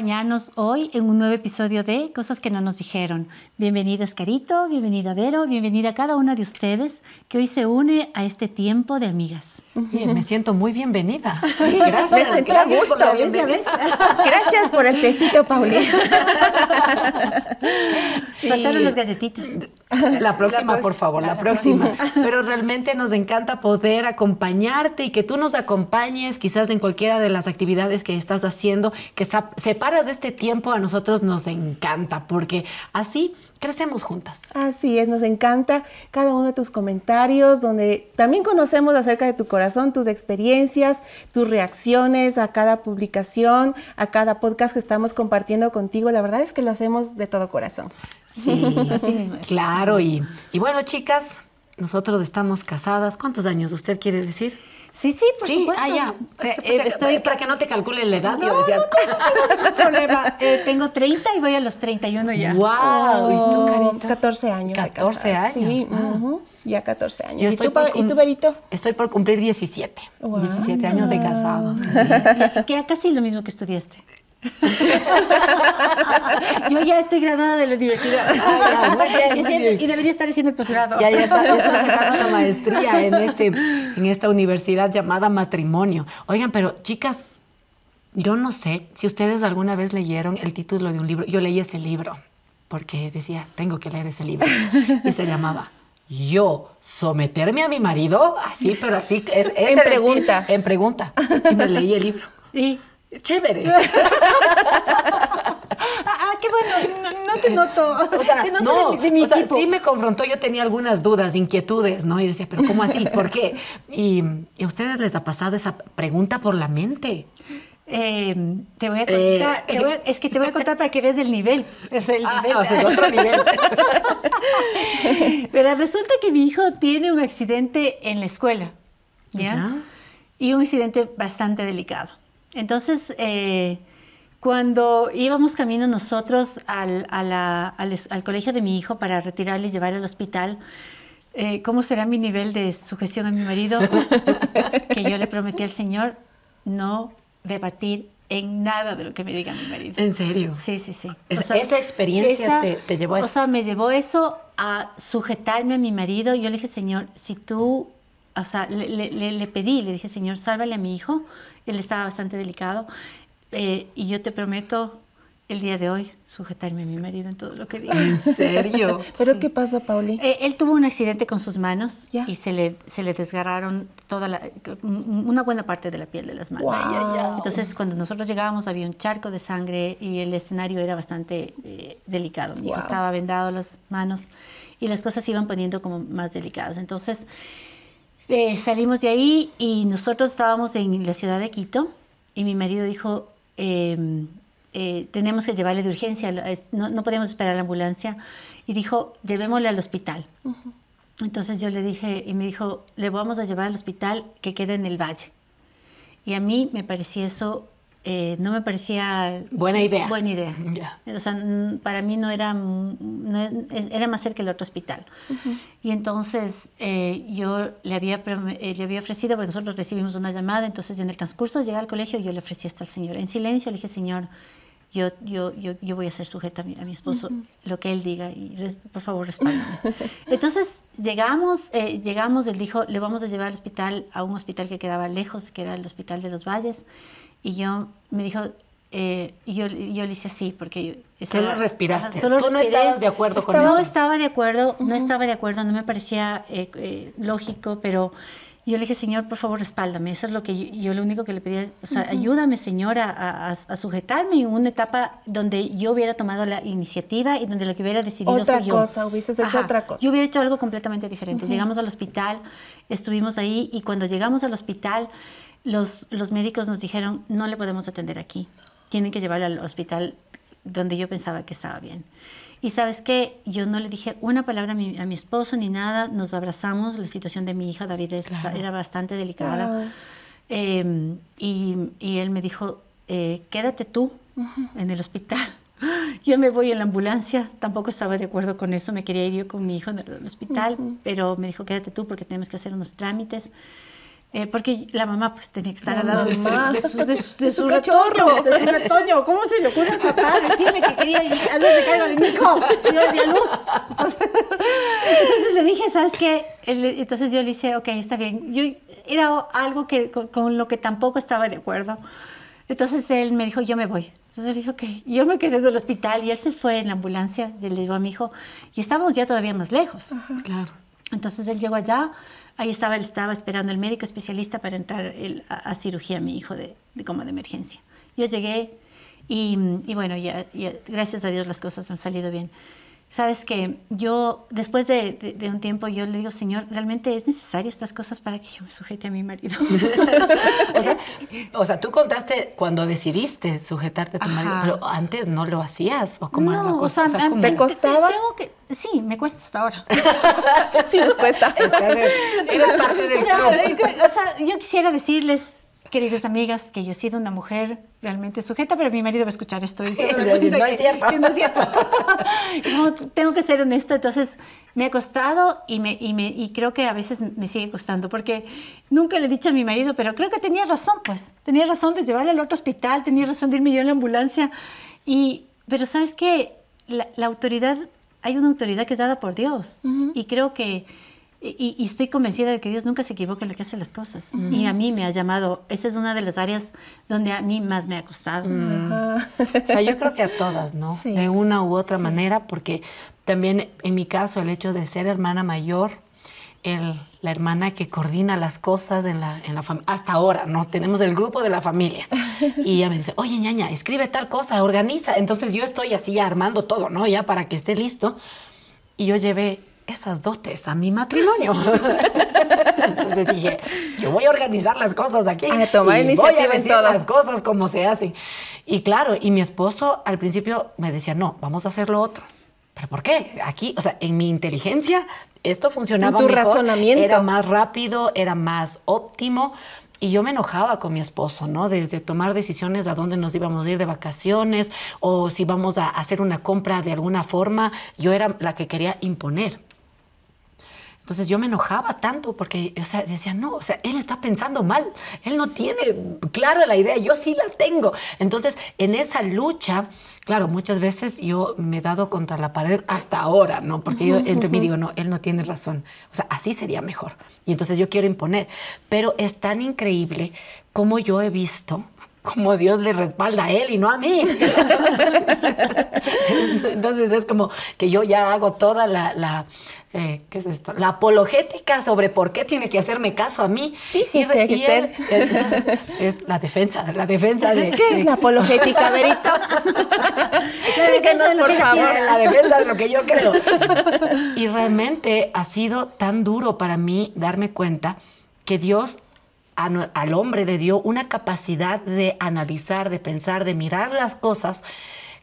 Acompañarnos hoy en un nuevo episodio de Cosas que no nos dijeron. Bienvenida Escarito, bienvenida Vero, bienvenida a cada una de ustedes que hoy se une a este tiempo de amigas. Me siento muy bienvenida. Sí, gracias, gracias por la bienvenida. Gracias por el tecito, Pauli. Sí. Faltaron las galletitas. La próxima, por favor, la próxima. Pero realmente nos encanta poder acompañarte y que tú nos acompañes quizás en cualquiera de las actividades que estás haciendo, que separas de este tiempo, a nosotros nos encanta, porque así crecemos juntas. Así es, nos encanta cada uno de tus comentarios, donde también conocemos acerca de tu corazón, tus experiencias, tus reacciones a cada publicación, a cada podcast que estamos compartiendo contigo. La verdad es que lo hacemos de todo corazón. Sí, así mismo Claro, y, y bueno, chicas, nosotros estamos casadas. ¿Cuántos años usted quiere decir? Sí, sí, por supuesto. Ah, ya. Eh, eh, estoy... Para que no te calcule la edad, no, yo decía. No, no, problema. Eh, tengo 30 y voy a los 31 ya. ¡Wow! ¿Y tú, Carita? 14 años. 14 años. Sí, ya 14 años. ¿Y, tú, ¿Y tú, Berito? Estoy por cumplir 17. 17 años de casado. Sí. Que casi lo mismo que estudiaste. Yo ya estoy graduada de la universidad. Ah, y, debería estar haciendo el posgrado. Ya, ya está, sacando la maestría en, este, en esta universidad llamada matrimonio. Oigan, pero chicas, yo no sé si ustedes alguna vez leyeron el título de un libro. Yo leí ese libro porque decía, tengo que leer ese libro. Y se llamaba yo someterme a mi marido, así, pero así. Es, en pregunta. en pregunta. Y me leí el libro. Y chévere. ah, qué bueno, no, te noto. O sea, no, de, mi o sea, sí me confrontó, yo tenía algunas dudas, inquietudes, ¿no? Y decía, pero ¿cómo así? ¿Por qué? Y, a ustedes les ha pasado esa pregunta por la mente. Eh, te voy a contar, eh. es que te voy a contar para que veas el nivel. Es el ah, nivel. O sea, es otro nivel. Pero resulta que mi hijo tiene un accidente en la escuela, ¿ya? Y un accidente bastante delicado. Entonces, eh, cuando íbamos camino nosotros al, al, colegio de mi hijo para retirarle y llevarle al hospital, ¿cómo será mi nivel de sujeción a mi marido? que yo le prometí al Señor no debatir en nada de lo que me diga mi marido. ¿En serio? Sí, sí, sí. esa experiencia te, llevó a eso. O sea, me llevó eso a sujetarme a mi marido. Yo le dije, Señor, si tú, o sea, le, le, le pedí, le dije, Señor, sálvale a mi hijo él estaba bastante delicado. Eh, y yo te prometo el día de hoy sujetarme a mi marido en todo lo que diga. ¿En serio? ¿Pero qué pasa, Pauli? Eh, él tuvo un accidente con sus manos y se le, se le desgarraron toda la, una buena parte de la piel de las manos. Entonces, cuando nosotros llegábamos había un charco de sangre y el escenario era bastante eh, delicado. Mi hijo estaba vendado las manos y las cosas se iban poniendo como más delicadas. Entonces, eh, salimos de ahí y nosotros estábamos en la ciudad de Quito y mi marido dijo, em, eh, tenemos que llevarle de urgencia, no, no, podemos esperar la ambulancia. Y dijo, llevémosle al hospital. Entonces yo le dije, y me dijo, le vamos a llevar al hospital que quede en el valle. Y a mí me parecía eso eh, no me parecía buena idea. Buena idea. O sea, para mí no era, era más cerca el otro hospital. Y entonces eh, yo le había, eh, le había ofrecido, porque nosotros recibimos una llamada, entonces en el transcurso de llegar al colegio yo le ofrecí esto al Señor. En silencio le dije, Señor, yo, yo, yo, yo voy a ser sujeta a mi, a mi esposo, lo que él diga, y por favor respándame. Entonces llegamos, llegamos, él dijo, le vamos a llevar al hospital, a un hospital que quedaba lejos, que era el Hospital de los Valles. Y yo me dijo, eh, yo, yo le hice así, porque... solo respiraste. solo Tú no estabas de acuerdo con eso. No estaba de acuerdo, no estaba de acuerdo, no me parecía eh, eh, lógico, pero yo le dije, Señor, por favor, respáldame. Eso es lo que yo, lo único que le pedía, o sea, ayúdame, Señor, a, a, sujetarme en una etapa donde yo hubiera tomado la iniciativa y donde lo que hubiera decidido otra fue yo. cosa, hubieses hecho otra cosa. Yo hubiera hecho algo completamente diferente. Llegamos al hospital, estuvimos ahí y cuando llegamos al hospital los, los médicos nos dijeron, no le podemos atender aquí, tienen que llevarle al hospital donde yo pensaba que estaba bien. Y sabes qué, yo no le dije una palabra a mi, a mi esposo ni nada, nos abrazamos, la situación de mi hija David era bastante delicada. Em, y, y, él me dijo, eh, quédate tú en el hospital. Yo me voy en la ambulancia, tampoco estaba de acuerdo con eso, me quería ir yo con mi hijo en el hospital, pero me dijo, quédate tú porque tenemos que hacer unos trámites. Eh, porque la mamá pues tenía que estar al lado de su, de su, de su, retoño, de su retoño. ¿Cómo se le ocurre al papá decirme que quería hacerse cargo de mi hijo? Yo le di a luz. Entonces, le dije, ¿sabes qué? Entonces yo le dije, ok, está bien. Yo, era algo que, con, lo que tampoco estaba de acuerdo. Entonces él me dijo, yo me voy. Entonces le dije, ok. Yo me quedé en el hospital y él se fue en la ambulancia, y le dijo a mi hijo, y estábamos ya todavía más lejos. Claro. Entonces él llegó allá, ahí estaba, estaba esperando el médico especialista para entrar a, cirugía a mi hijo de, como de emergencia. Yo llegué y, bueno, ya, gracias a Dios las cosas han salido bien. Sabes que yo, después de, un tiempo, yo le digo, Señor, ¿realmente es necesario estas cosas para que yo me sujete a mi marido? o, sea, tú contaste cuando decidiste sujetarte a tu marido, pero antes no lo hacías, ¿o cómo no, O sea, ¿te costaba? Tengo que, sí, me cuesta hasta ahora. sí, nos cuesta. Eres parte del O sea, yo quisiera decirles queridas amigas, que yo he sido una mujer realmente sujeta, pero mi marido va a escuchar esto y se no, es cierto. no es cierto. tengo que ser honesta, entonces me ha costado y, me, y, me, y creo que a veces me sigue costando, porque nunca le he dicho a mi marido, pero creo que tenía razón, pues. Tenía razón de llevarle al otro hospital, tenía razón de irme yo en la ambulancia. Y, pero sabes qué, la, autoridad, hay una autoridad que es dada por Dios. Y creo que y, estoy convencida de que Dios nunca se equivoca en lo que hace las cosas. Y a mí me ha llamado, esa es una de las áreas donde a mí más me ha costado. O sea, yo creo que a todas, ¿no? De una u otra manera, porque también en mi caso el hecho de ser hermana mayor, el, la hermana que coordina las cosas en la, en la familia, hasta ahora, ¿no? Tenemos el grupo de la familia. Y ella me dice, oye, ñaña, escribe tal cosa, organiza. Entonces yo estoy así ya armando todo, ¿no? Ya para que esté listo. Y yo llevé esas dotes a mi matrimonio. Entonces dije, yo voy a organizar las cosas aquí. A tomar y voy a decir las cosas como se hacen. Y claro, y mi esposo al principio me decía, no, vamos a hacer lo otro. ¿Pero por qué? Aquí, o sea, en mi inteligencia, esto funcionaba en tu mejor. razonamiento. Era más rápido, era más óptimo. Y yo me enojaba con mi esposo, ¿no? Desde tomar decisiones a dónde nos íbamos a ir de vacaciones o si vamos a hacer una compra de alguna forma, yo era la que quería imponer. Entonces yo me enojaba tanto porque, o sea, decía, no, o sea, él está pensando mal, él no tiene clara la idea, yo sí la tengo. Entonces, en esa lucha, claro, muchas veces yo me he dado contra la pared hasta ahora, ¿no? Porque yo entre mí digo, no, él no tiene razón, o sea, así sería mejor. Y entonces yo quiero imponer, pero es tan increíble como yo he visto como Dios le respalda a él y no a mí. Entonces es como que yo ya hago toda la, eh, ¿qué es esto? La apologética sobre por qué tiene que hacerme caso a mí. Sí, sí, y, que ser. Entonces, es la defensa, la defensa de... ¿Qué es la apologética, Verito? por favor. La defensa de lo que yo creo. Y realmente ha sido tan duro para mí darme cuenta que Dios al hombre le dio una capacidad de analizar, de pensar, de mirar las cosas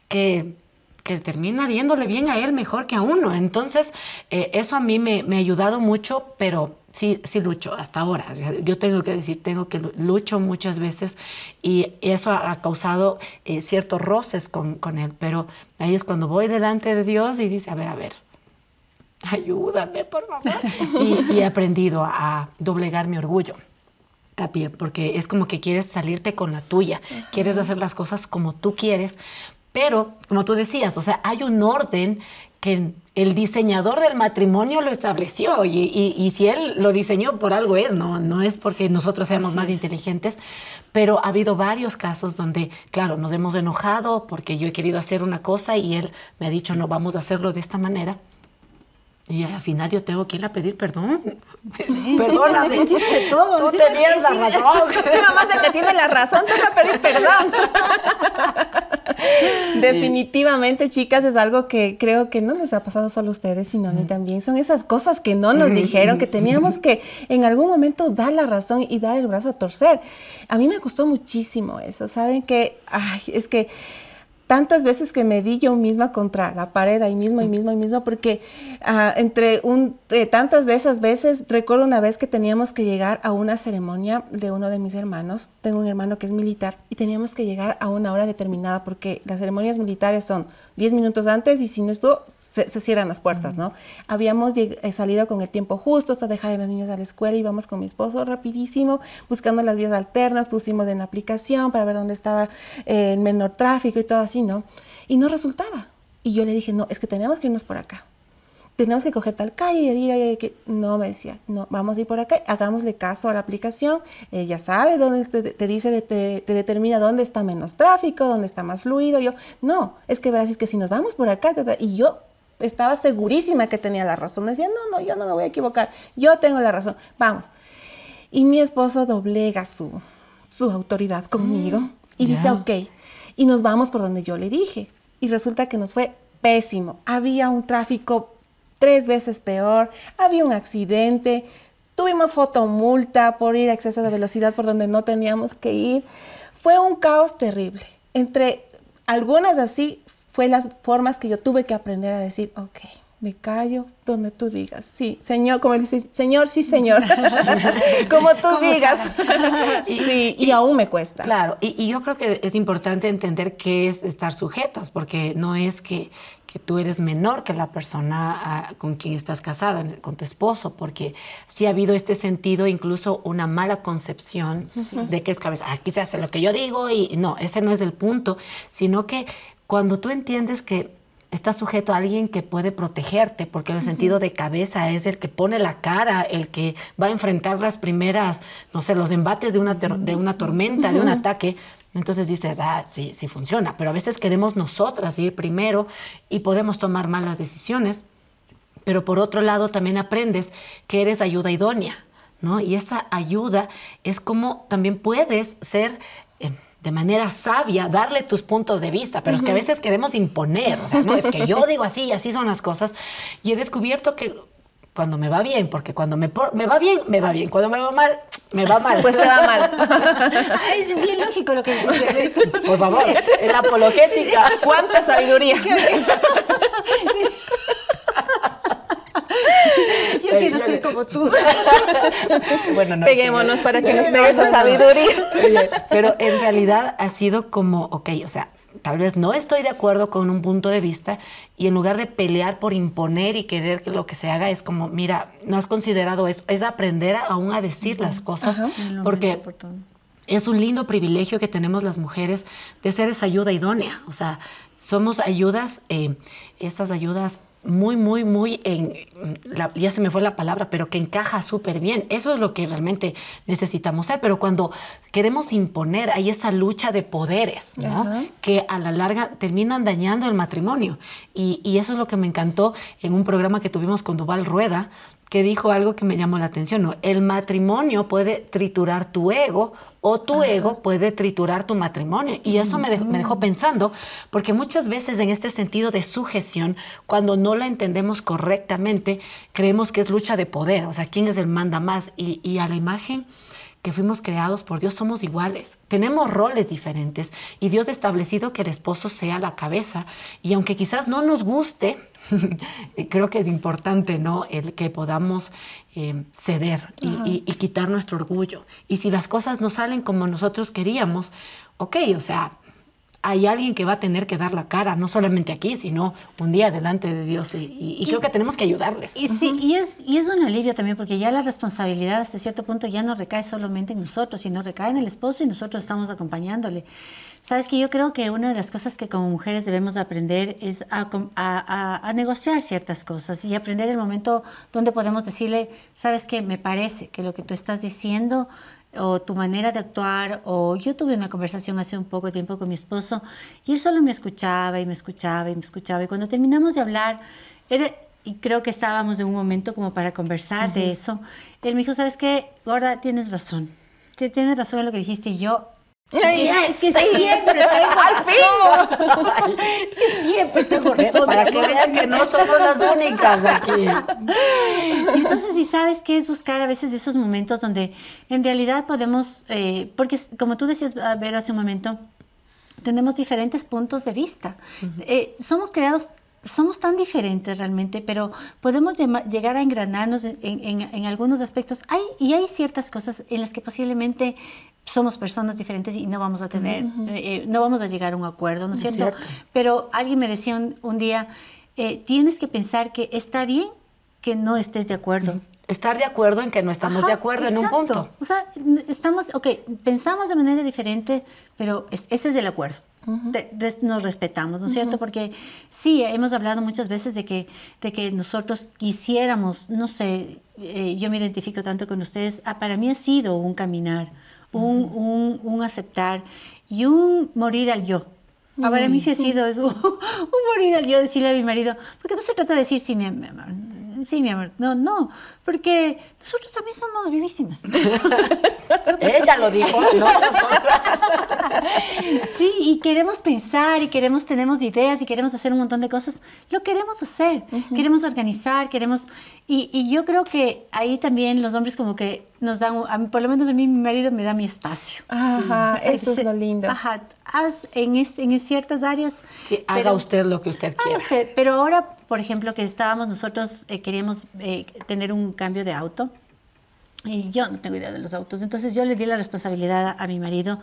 que, que termina viéndole bien a él mejor que a uno. Entonces, eh, eso a mí me, ha ayudado mucho, pero sí, sí lucho hasta ahora. Yo tengo que decir, tengo que lucho muchas veces y eso ha, causado eh, ciertos roces con, con él, pero ahí es cuando voy delante de Dios y dice, a ver, a ver, ayúdame, por favor. y, y he aprendido a doblegar mi orgullo porque es como que quieres salirte con la tuya, quieres hacer las cosas como tú quieres, pero como tú decías, o sea, hay un orden que el diseñador del matrimonio lo estableció y, si él lo diseñó por algo es, no, no es porque nosotros seamos más inteligentes, pero ha habido varios casos donde, claro, nos hemos enojado porque yo he querido hacer una cosa y él me ha dicho, no, vamos a hacerlo de esta manera. Y al final yo tengo que ir a pedir perdón. Sí, Perdóname. Sí, de todo. Tú tenías la razón. Sí, mamá de que tiene la razón, tengo que pedir perdón. Definitivamente, chicas, es algo que creo que no nos ha pasado solo a ustedes, sino a mí también. Son esas cosas que no nos dijeron, que teníamos que en algún momento dar la razón y dar el brazo a torcer. A mí me costó muchísimo eso. Saben que, ay, es que tantas veces que me di yo misma contra la pared ahí mismo, y mismo, y mismo, porque ah, entre un, eh, tantas de esas veces, recuerdo una vez que teníamos que llegar a una ceremonia de uno de mis hermanos, tengo un hermano que es militar, y teníamos que llegar a una hora determinada, porque las ceremonias militares son 10 minutos antes y si no estuvo, se, cierran las puertas, ¿no? Habíamos eh, salido con el tiempo justo hasta dejar a los niños a la escuela, íbamos con mi esposo rapidísimo, buscando las vías alternas, pusimos en la aplicación para ver dónde estaba eh, el menor tráfico y todo así, ¿no? Y no resultaba. Y yo le dije, no, es que tenemos que irnos por acá tenemos que coger tal calle y decir, que no, me decía, no, vamos a ir por acá, hagámosle caso a la aplicación, ya sabe dónde te, dice, te, determina dónde está menos tráfico, dónde está más fluido. Yo, no, es que verás, es que si nos vamos por acá, y yo estaba segurísima que tenía la razón. Me decía, no, no, yo no me voy a equivocar, yo tengo la razón, vamos. Y mi esposo doblega su, su autoridad conmigo mm, y dice, ok, y nos vamos por donde yo le dije. Y resulta que nos fue pésimo. Había un tráfico tres veces peor, había un accidente, tuvimos fotomulta por ir a exceso de velocidad por donde no teníamos que ir. Fue un caos terrible. Entre algunas así fue las formas que yo tuve que aprender a decir, ok, me callo donde tú digas. Sí, señor, como dice, señor, sí, señor. como tú digas. sí, y, aún me cuesta. Claro, y, y, yo creo que es importante entender qué es estar sujetas, porque no es que que tú eres menor que la persona ah, con quien estás casada, con tu esposo, porque sí ha habido este sentido, incluso una mala concepción de que es cabeza, aquí se hace lo que yo digo y no, ese no es el punto, sino que cuando tú entiendes que estás sujeto a alguien que puede protegerte, porque el sentido de cabeza es el que pone la cara, el que va a enfrentar las primeras, no sé, los embates de una, de una tormenta, de un ataque, entonces dices, ah, sí, sí funciona, pero a veces queremos nosotras ir primero y podemos tomar malas decisiones, pero por otro lado también aprendes que eres ayuda idónea, ¿no? Y esa ayuda es como también puedes ser... De manera sabia, darle tus puntos de vista, pero es que a veces queremos imponer, o sea, no es que yo digo así y así son las cosas, y he descubierto que cuando me va bien, porque cuando me, me va bien, me va bien. Cuando me va mal, me va mal. Pues te va mal. es bien lógico lo que dices. Por favor, en la apologética. ¿Cuánta sabiduría? Yo quiero ser como tú. bueno, no, Peguémonos para que nos pegue esa sabiduría. pero en realidad ha sido como, ok, o sea, tal vez no estoy de acuerdo con un punto de vista y en lugar de pelear por imponer y querer que lo que se haga es como, mira, no has considerado esto, es aprender aún a decir las cosas porque es un lindo privilegio que tenemos las mujeres de ser esa ayuda idónea, o sea, somos ayudas, eh, estas ayudas muy, muy, muy en, ya se me fue la palabra, pero que encaja súper bien. Eso es lo que realmente necesitamos ser. Pero cuando queremos imponer, hay esa lucha de poderes, ¿no? Que a la larga terminan dañando el matrimonio. Y, y, eso es lo que me encantó en un programa que tuvimos con Duval Rueda, que dijo algo que me llamó la atención. ¿no? El matrimonio puede triturar tu ego o tu ego puede triturar tu matrimonio. Y eso me dejó, pensando, porque muchas veces en este sentido de sujeción, cuando no la entendemos correctamente, creemos que es lucha de poder, o sea, quién es el manda más. Y, y a la imagen que fuimos creados por Dios somos iguales. Tenemos roles diferentes y Dios ha establecido que el esposo sea la cabeza. Y aunque quizás no nos guste, creo que es importante, ¿no? El que podamos eh, ceder y, quitar nuestro orgullo. Y si las cosas no salen como nosotros queríamos, ok, o sea, hay alguien que va a tener que dar la cara, no solamente aquí, sino un día delante de Dios. Y, creo que tenemos que ayudarles. Y, sí, y, es, y es un alivio también, porque ya la responsabilidad hasta cierto punto ya no recae solamente en nosotros, sino recae en el esposo y nosotros estamos acompañándole. Sabes que yo creo que una de las cosas que como mujeres debemos aprender es a, a, negociar ciertas cosas y aprender el momento donde podemos decirle, sabes que me parece que lo que tú estás diciendo o tu manera de actuar, o yo tuve una conversación hace un poco tiempo con mi esposo y él solo me escuchaba y me escuchaba y me escuchaba. Y cuando terminamos de hablar, y creo que estábamos en un momento como para conversar de eso, él me dijo, ¿sabes qué? Gorda, tienes razón. Tienes razón en lo que dijiste y yo es que siempre tengo razón. es que siempre tengo razón. Para que vean que no somos las únicas aquí. Entonces, si sabes qué es buscar a veces esos momentos donde en realidad podemos, eh, porque como tú decías, a ver, hace un momento, tenemos diferentes puntos de vista. Eh, somos creados somos tan diferentes realmente, pero podemos llegar a engranarnos en, algunos aspectos. Hay, y hay ciertas cosas en las que posiblemente somos personas diferentes y no vamos a tener, eh, eh, no vamos a llegar a un acuerdo, ¿no es cierto? Pero alguien me decía un, día, eh, tienes que pensar que está bien que no estés de acuerdo. Estar de acuerdo en que no estamos de acuerdo en un punto. O sea, estamos, ok, pensamos de manera diferente, pero ese es el acuerdo nos respetamos, ¿no es cierto? Porque sí, hemos hablado muchas veces de que, de que nosotros quisiéramos, no sé, eh, yo me identifico tanto con ustedes, ah, para mí ha sido un caminar, un, un, un aceptar y un morir al yo. Ah, para mí sí ha sido eso, un morir al yo, decirle a mi marido, porque no se trata de decir, sí, mi, sí, mi amor, no, no, porque nosotros también somos vivísimas. Ella lo dijo, no sí, y queremos pensar y queremos, tenemos ideas y queremos hacer un montón de cosas. Lo queremos hacer, queremos organizar, queremos... Y, y, yo creo que ahí también los hombres como que nos dan, por lo menos a mí mi marido me da mi espacio. Ajá, eso es lo lindo. Ajá, haz en, en ciertas áreas. Sí, haga usted lo que usted quiera. Usted, pero ahora, por ejemplo, que estábamos nosotros, eh, queríamos eh, tener un cambio de auto. Y yo no tengo idea de los autos, entonces yo le di la responsabilidad a, mi marido.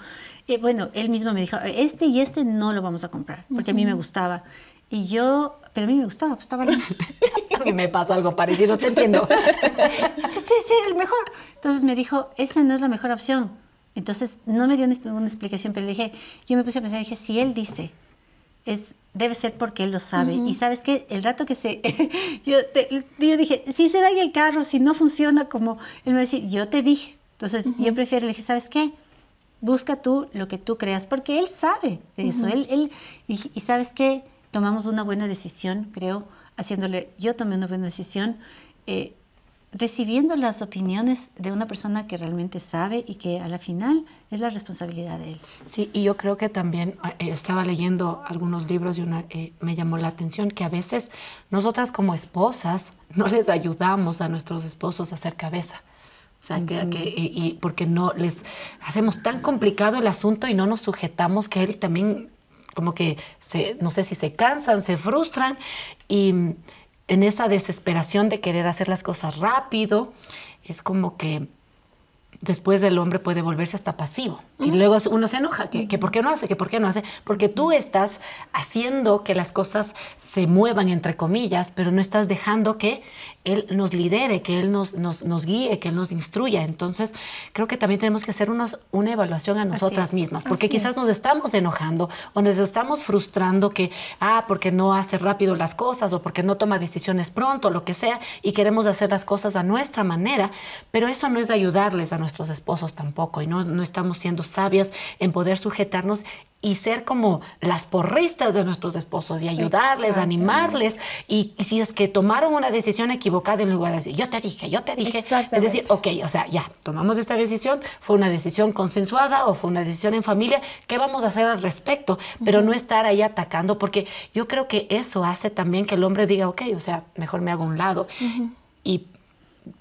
Y bueno, él mismo me dijo, este y este no lo vamos a comprar, porque a mí me gustaba. Y yo, pero a mí me gustaba, pues estaba bien. a mí me pasa algo parecido, te entiendo. sí, sí, sí, el mejor. Entonces me dijo, esa no es la mejor opción. Entonces no me dio ninguna explicación, pero le dije, yo me puse a pensar, dije, si él dice, es debe ser porque él lo sabe. Y sabes que el rato que se... yo, dije, si se daña el carro, si no funciona como... Él me decía, yo te dije. Entonces yo prefiero, le dije, ¿sabes qué? Busca tú lo que tú creas, porque él sabe de eso. él, él, y, y sabes qué? Tomamos una buena decisión, creo, haciéndole, yo tomé una buena decisión. Eh, recibiendo las opiniones de una persona que realmente sabe y que a la final es la responsabilidad de él. Sí, y yo creo que también eh, estaba leyendo algunos libros y una, eh, me llamó la atención que a veces nosotras como esposas no les ayudamos a nuestros esposos a hacer cabeza. O sea, que, y, porque no les hacemos tan complicado el asunto y no nos sujetamos que él también como que se, no sé si se cansan, se frustran y en esa desesperación de querer hacer las cosas rápido, es como que después el hombre puede volverse hasta pasivo. Y luego uno se enoja, que, que, por qué no hace, que por qué no hace, porque tú estás haciendo que las cosas se muevan, entre comillas, pero no estás dejando que Él nos lidere, que Él nos, nos, nos guíe, que Él nos instruya. Entonces, creo que también tenemos que hacer unos, una evaluación a nosotras mismas, porque quizás nos estamos enojando o nos estamos frustrando que, ah, porque no hace rápido las cosas o porque no toma decisiones pronto, lo que sea, y queremos hacer las cosas a nuestra manera, pero eso no es ayudarles a nuestros esposos tampoco, y no, no estamos siendo sabias en poder sujetarnos y ser como las porristas de nuestros esposos y ayudarles, animarles. Y, si es que tomaron una decisión equivocada en lugar de decir, yo te dije, yo te dije, es decir, ok, o sea, ya, tomamos esta decisión, fue una decisión consensuada o fue una decisión en familia, ¿qué vamos a hacer al respecto? Pero no estar ahí atacando, porque yo creo que eso hace también que el hombre diga, ok, o sea, mejor me hago un lado. Y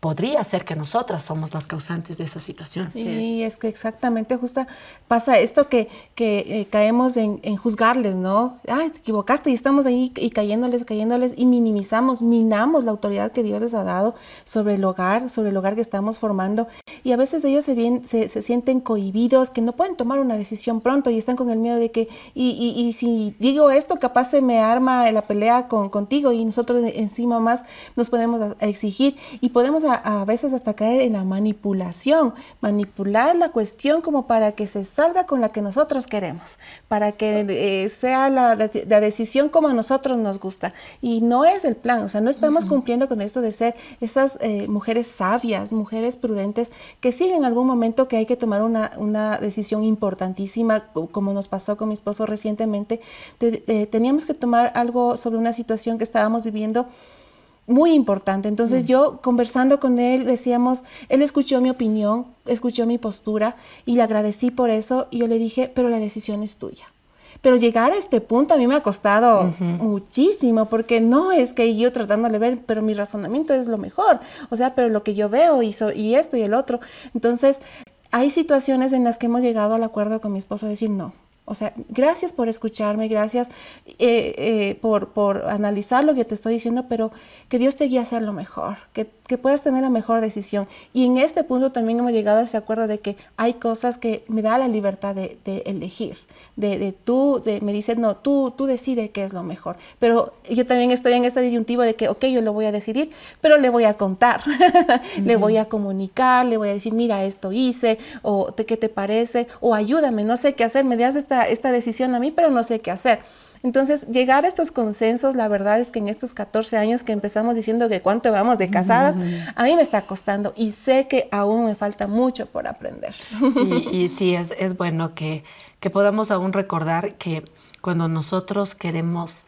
podría ser que nosotras somos las causantes de esa situación. Sí, es. que exactamente justo pasa esto que, que eh, caemos en, juzgarles, ¿no? Ay, te equivocaste y estamos ahí y cayéndoles, cayéndoles y minimizamos, minamos la autoridad que Dios les ha dado sobre el hogar, sobre el hogar que estamos formando. Y a veces ellos se, se, sienten cohibidos, que no pueden tomar una decisión pronto y están con el miedo de que, y, y, si digo esto, capaz se me arma la pelea con, contigo y nosotros encima más nos podemos exigir y podemos a, veces hasta caer en la manipulación, manipular la cuestión como para que se salga con la que nosotros queremos, para que eh, sea la, decisión como a nosotros nos gusta. Y no es el plan, o sea, no estamos cumpliendo con esto de ser esas eh, mujeres sabias, mujeres prudentes, que sí en algún momento que hay que tomar una, una decisión importantísima, como nos pasó con mi esposo recientemente, teníamos que tomar algo sobre una situación que estábamos viviendo muy importante. Entonces mm. yo conversando con él decíamos, él escuchó mi opinión, escuchó mi postura y le agradecí por eso y yo le dije, pero la decisión es tuya. Pero llegar a este punto a mí me ha costado muchísimo porque no es que yo tratándole ver, pero mi razonamiento es lo mejor. O sea, pero lo que yo veo y, y esto y el otro. Entonces, hay situaciones en las que hemos llegado al acuerdo con mi esposo de decir, no, O sea, gracias por escucharme, gracias eh, eh, por, por, analizar lo que te estoy diciendo, pero que Dios te guíe a hacer lo mejor, que, que, puedas tener la mejor decisión. Y en este punto también hemos llegado a ese acuerdo de que hay cosas que me da la libertad de, de elegir de, de tú, de, me dice, no, tú, tú decide qué es lo mejor. Pero yo también estoy en esta disyuntiva de que, ok, yo lo voy a decidir, pero le voy a contar, le voy a comunicar, le voy a decir, mira, esto hice, o ¿qué te parece? O ayúdame, no sé qué hacer, me das esta, esta decisión a mí, pero no sé qué hacer. Entonces, llegar a estos consensos, la verdad es que en estos 14 años que empezamos diciendo que cuánto vamos de casadas, a mí me está costando y sé que aún me falta mucho por aprender. Y, y sí, es, es bueno que, que podamos aún recordar que cuando nosotros queremos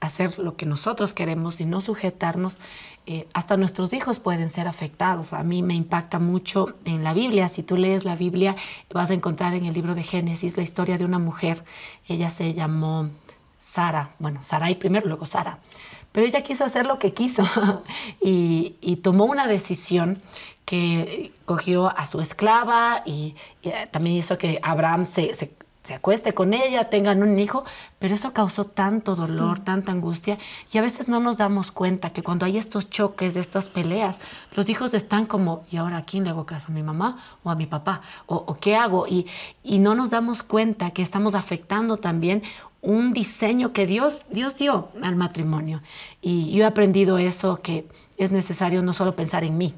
hacer lo que nosotros queremos y no sujetarnos, eh, hasta nuestros hijos pueden ser afectados. A mí me impacta mucho en la Biblia. Si tú lees la Biblia, vas a encontrar en el libro de Génesis la historia de una mujer. Ella se llamó Sara. Bueno, Sarai primero, luego Sara. Pero ella quiso hacer lo que quiso y, tomó una decisión que cogió a su esclava y, eh, también hizo que Abraham se, se se acueste con ella, tengan un hijo, pero eso causó tanto dolor, mm. tanta angustia, y a veces no nos damos cuenta que cuando hay estos choques, estas peleas, los hijos están como, ¿y ahora a quién le hago caso? ¿A mi mamá o a mi papá? ¿O, qué hago? Y, y no nos damos cuenta que estamos afectando también un diseño que Dios, Dios dio al matrimonio. Y yo he aprendido eso, que es necesario no solo pensar en mí,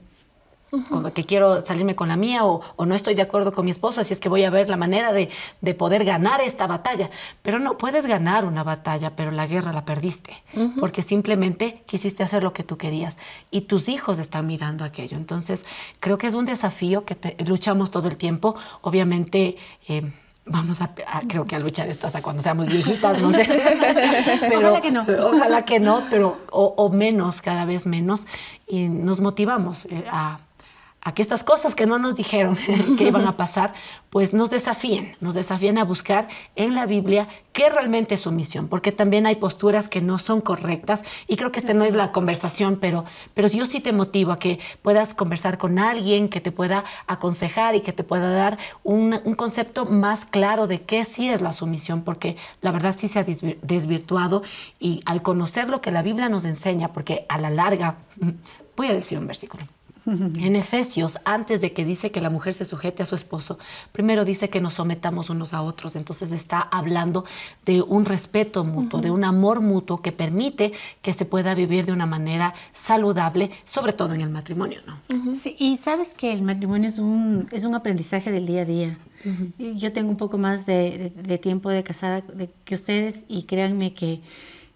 como que quiero salirme con la mía o, no estoy de acuerdo con mi esposo, así es que voy a ver la manera de, poder ganar esta batalla. Pero no, puedes ganar una batalla, pero la guerra la perdiste, porque simplemente quisiste hacer lo que tú querías y tus hijos están mirando aquello. Entonces, creo que es un desafío que luchamos todo el tiempo. Obviamente... Eh, vamos a, creo que a luchar esto hasta cuando seamos viejitas, no sé. ojalá que no. Ojalá que no, pero o, menos, cada vez menos. Y nos motivamos eh, a, a que estas cosas que no nos dijeron que iban a pasar, pues nos desafíen, nos desafíen a buscar en la Biblia qué realmente es su misión, porque también hay posturas que no son correctas y creo que esta no es la conversación, pero, pero yo sí te motivo a que puedas conversar con alguien que te pueda aconsejar y que te pueda dar un, un concepto más claro de qué sí es la sumisión, porque la verdad sí se ha desvirtuado y al conocer lo que la Biblia nos enseña, porque a la larga, voy a decir un versículo. En Efesios, antes de que dice que la mujer se sujete a su esposo, primero dice que nos sometamos unos a otros. Entonces está hablando de un respeto mutuo, de un amor mutuo que permite que se pueda vivir de una manera saludable, sobre todo en el matrimonio. ¿no? sí, y sabes que el matrimonio es un, es un aprendizaje del día a día. Yo tengo un poco más de, de tiempo de casada que ustedes y créanme que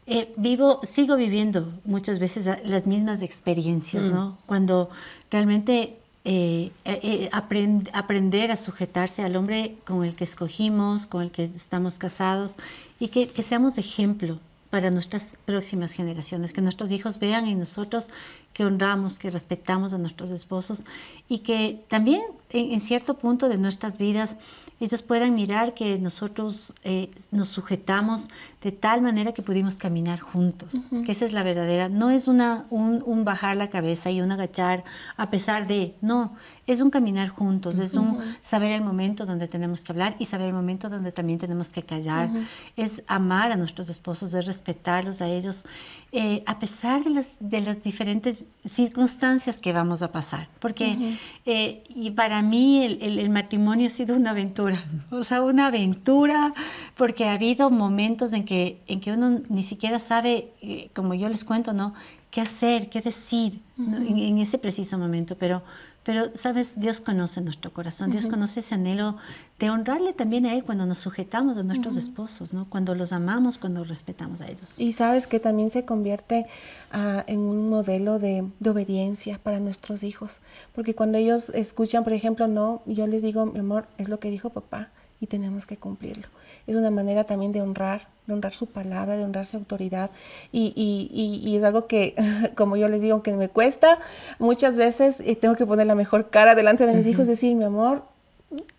eh, vivo, sigo viviendo muchas veces las mismas experiencias, ¿no? Mm. Cuando realmente eh, eh, aprender a sujetarse al hombre con el que escogimos, con el que estamos casados y que, que, seamos ejemplo para nuestras próximas generaciones, que nuestros hijos vean en nosotros que honramos, que respetamos a nuestros esposos y que también en cierto punto de nuestras vidas ellos puedan mirar que nosotros eh, nos sujetamos de tal manera que pudimos caminar juntos, que esa es la verdadera, no es una, un, bajar la cabeza y un agachar a pesar de, no, es un caminar juntos, es un saber el momento donde tenemos que hablar y saber el momento donde también tenemos que callar, es amar a nuestros esposos, es respetarlos a ellos, eh, a pesar de las, de las diferentes circunstancias que vamos a pasar, porque eh, y para mí el, el matrimonio ha sido una aventura o sea, una aventura, porque ha habido momentos en que, en que uno ni siquiera sabe, eh, como yo les cuento, ¿no? ¿Qué hacer, qué decir en, ese preciso momento? Pero, pero, sabes, Dios conoce nuestro corazón, Dios conoce ese anhelo de honrarle también a Él cuando nos sujetamos a nuestros esposos, ¿no? Cuando los amamos, cuando respetamos a ellos. Y sabes que también se convierte ah, en un modelo de, de, obediencia para nuestros hijos, porque cuando ellos escuchan, por ejemplo, no, yo les digo, mi amor, es lo que dijo papá y tenemos que cumplirlo. Es una manera también de honrar de honrar su palabra, de honrar su autoridad. Y, y, es algo que, como yo les digo, que me cuesta muchas veces y tengo que poner la mejor cara delante de mis hijos, decir, mi amor,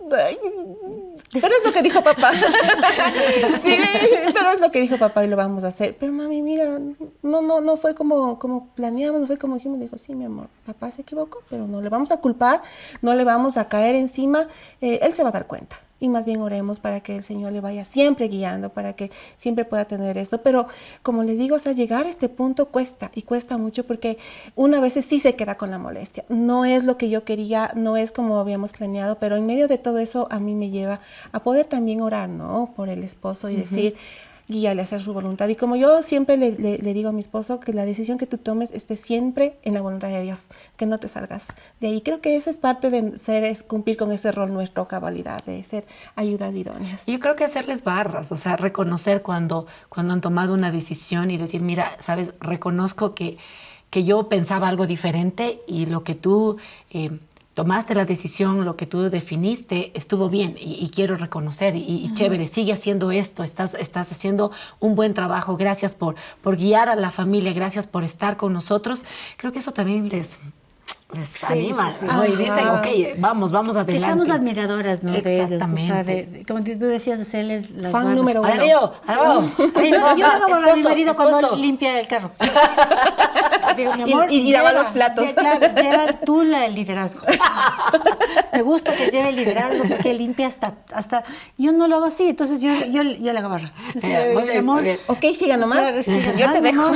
pero es lo que dijo papá. sí, pero es lo que dijo papá y lo vamos a hacer. Pero mami, mira, no, no, no fue como, como planeamos, no fue como dijimos. Dijo, sí, mi amor, papá se equivocó, pero no le vamos a culpar, no le vamos a caer encima. Eh, él se va a dar cuenta y más bien oremos para que el Señor le vaya siempre guiando, para que siempre pueda tener esto. Pero como les digo, hasta llegar a este punto cuesta y cuesta mucho porque una vez sí se queda con la molestia. No es lo que yo quería, no es como habíamos planeado, pero en medio de todo eso a mí me lleva a poder también orar, ¿no? Por el esposo y decir guíale a hacer su voluntad. Y como yo siempre le, digo a mi esposo, que la decisión que tú tomes esté siempre en la voluntad de Dios, que no te salgas de ahí. Creo que esa es parte de ser, es cumplir con ese rol nuestro, cabalidad, de ser ayudas idóneas. Yo creo que hacerles barras, o sea, reconocer cuando, cuando han tomado una decisión y decir, mira, sabes, reconozco que que yo pensaba algo diferente y lo que tú eh, tomaste la decisión, lo que tú definiste estuvo bien y, quiero reconocer y, chévere, sigue haciendo esto, estás, estás haciendo un buen trabajo, gracias por, por guiar a la familia, gracias por estar con nosotros. Creo que eso también les, les anima, Y dicen, ok, vamos, vamos adelante. Que somos admiradoras, ¿no? De ellos, o sea, de, como tú decías, hacerles las Fan número uno. Adiós, adiós. Yo, yo hago a mi marido cuando limpia el carro. Digo, mi amor, y, y, lava los platos. Sí, claro, lleva tú la, el liderazgo. Me gusta que lleve el liderazgo porque limpia hasta, hasta... Yo no lo hago así, entonces yo, yo, yo le hago barra. Eh, bien, amor, bien. ok, siga nomás. Claro, siga, yo te dejo.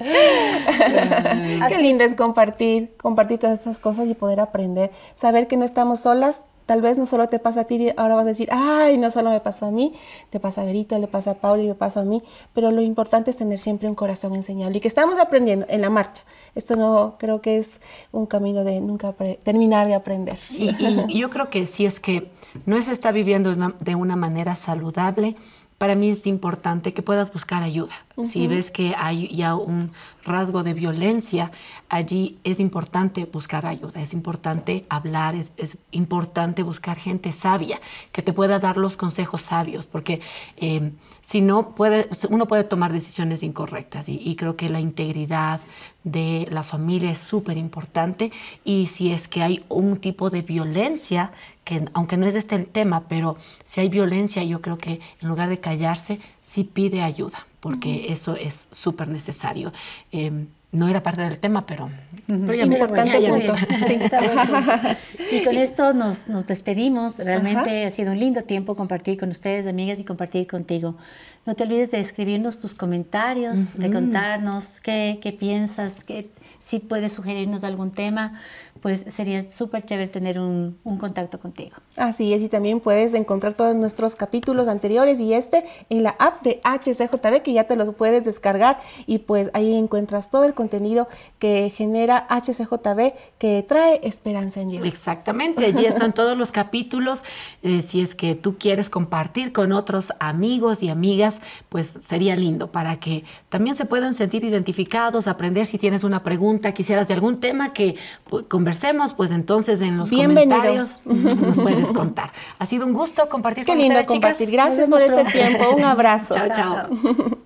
Qué lindo es compartir, compartir todas estas cosas y poder aprender, saber que no estamos solas. Tal vez no solo te pasa a ti, ahora vas a decir, ay, no solo me pasó a mí, te pasa a Verito, le pasa a Paula y me pasa a mí, pero lo importante es tener siempre un corazón enseñable y que estamos aprendiendo en la marcha. Esto no creo que es un camino de nunca terminar de aprender. y, yo creo que si es que no se está viviendo de una manera saludable, para mí es importante que puedas buscar ayuda. Si ves que hay ya un rasgo de violencia, allí es importante buscar ayuda, es importante hablar, es, importante buscar gente sabia que te pueda dar los consejos sabios, porque eh, si no, puede, uno puede tomar decisiones incorrectas y, creo que la integridad de la familia es súper importante y si es que hay un tipo de violencia, que aunque no es este el tema, pero si hay violencia, yo creo que en lugar de callarse, sí pide ayuda porque eso es súper necesario. Em, no era parte del tema, pero, importante y con esto nos, nos despedimos. Realmente ha sido un lindo tiempo compartir con ustedes, amigas, y compartir contigo. No te olvides de escribirnos tus comentarios, de contarnos qué, qué piensas, qué, si puedes sugerirnos algún tema pues sería súper chévere tener un, contacto contigo. Así es, y también puedes encontrar todos nuestros capítulos anteriores y este en la app de HCJB que ya te los puedes descargar y pues ahí encuentras todo el contenido que genera HCJB que trae esperanza en Dios. Exactamente, allí están todos los capítulos. Eh, si es que tú quieres compartir con otros amigos y amigas, pues sería lindo para que también se puedan sentir identificados, aprender si tienes una pregunta, quisieras de algún tema que pues, conversemos, pues entonces en los comentarios nos puedes contar. Ha sido un gusto compartir Qué con lindo ustedes, compartir. Gracias por este tiempo. Un abrazo. chao. chao.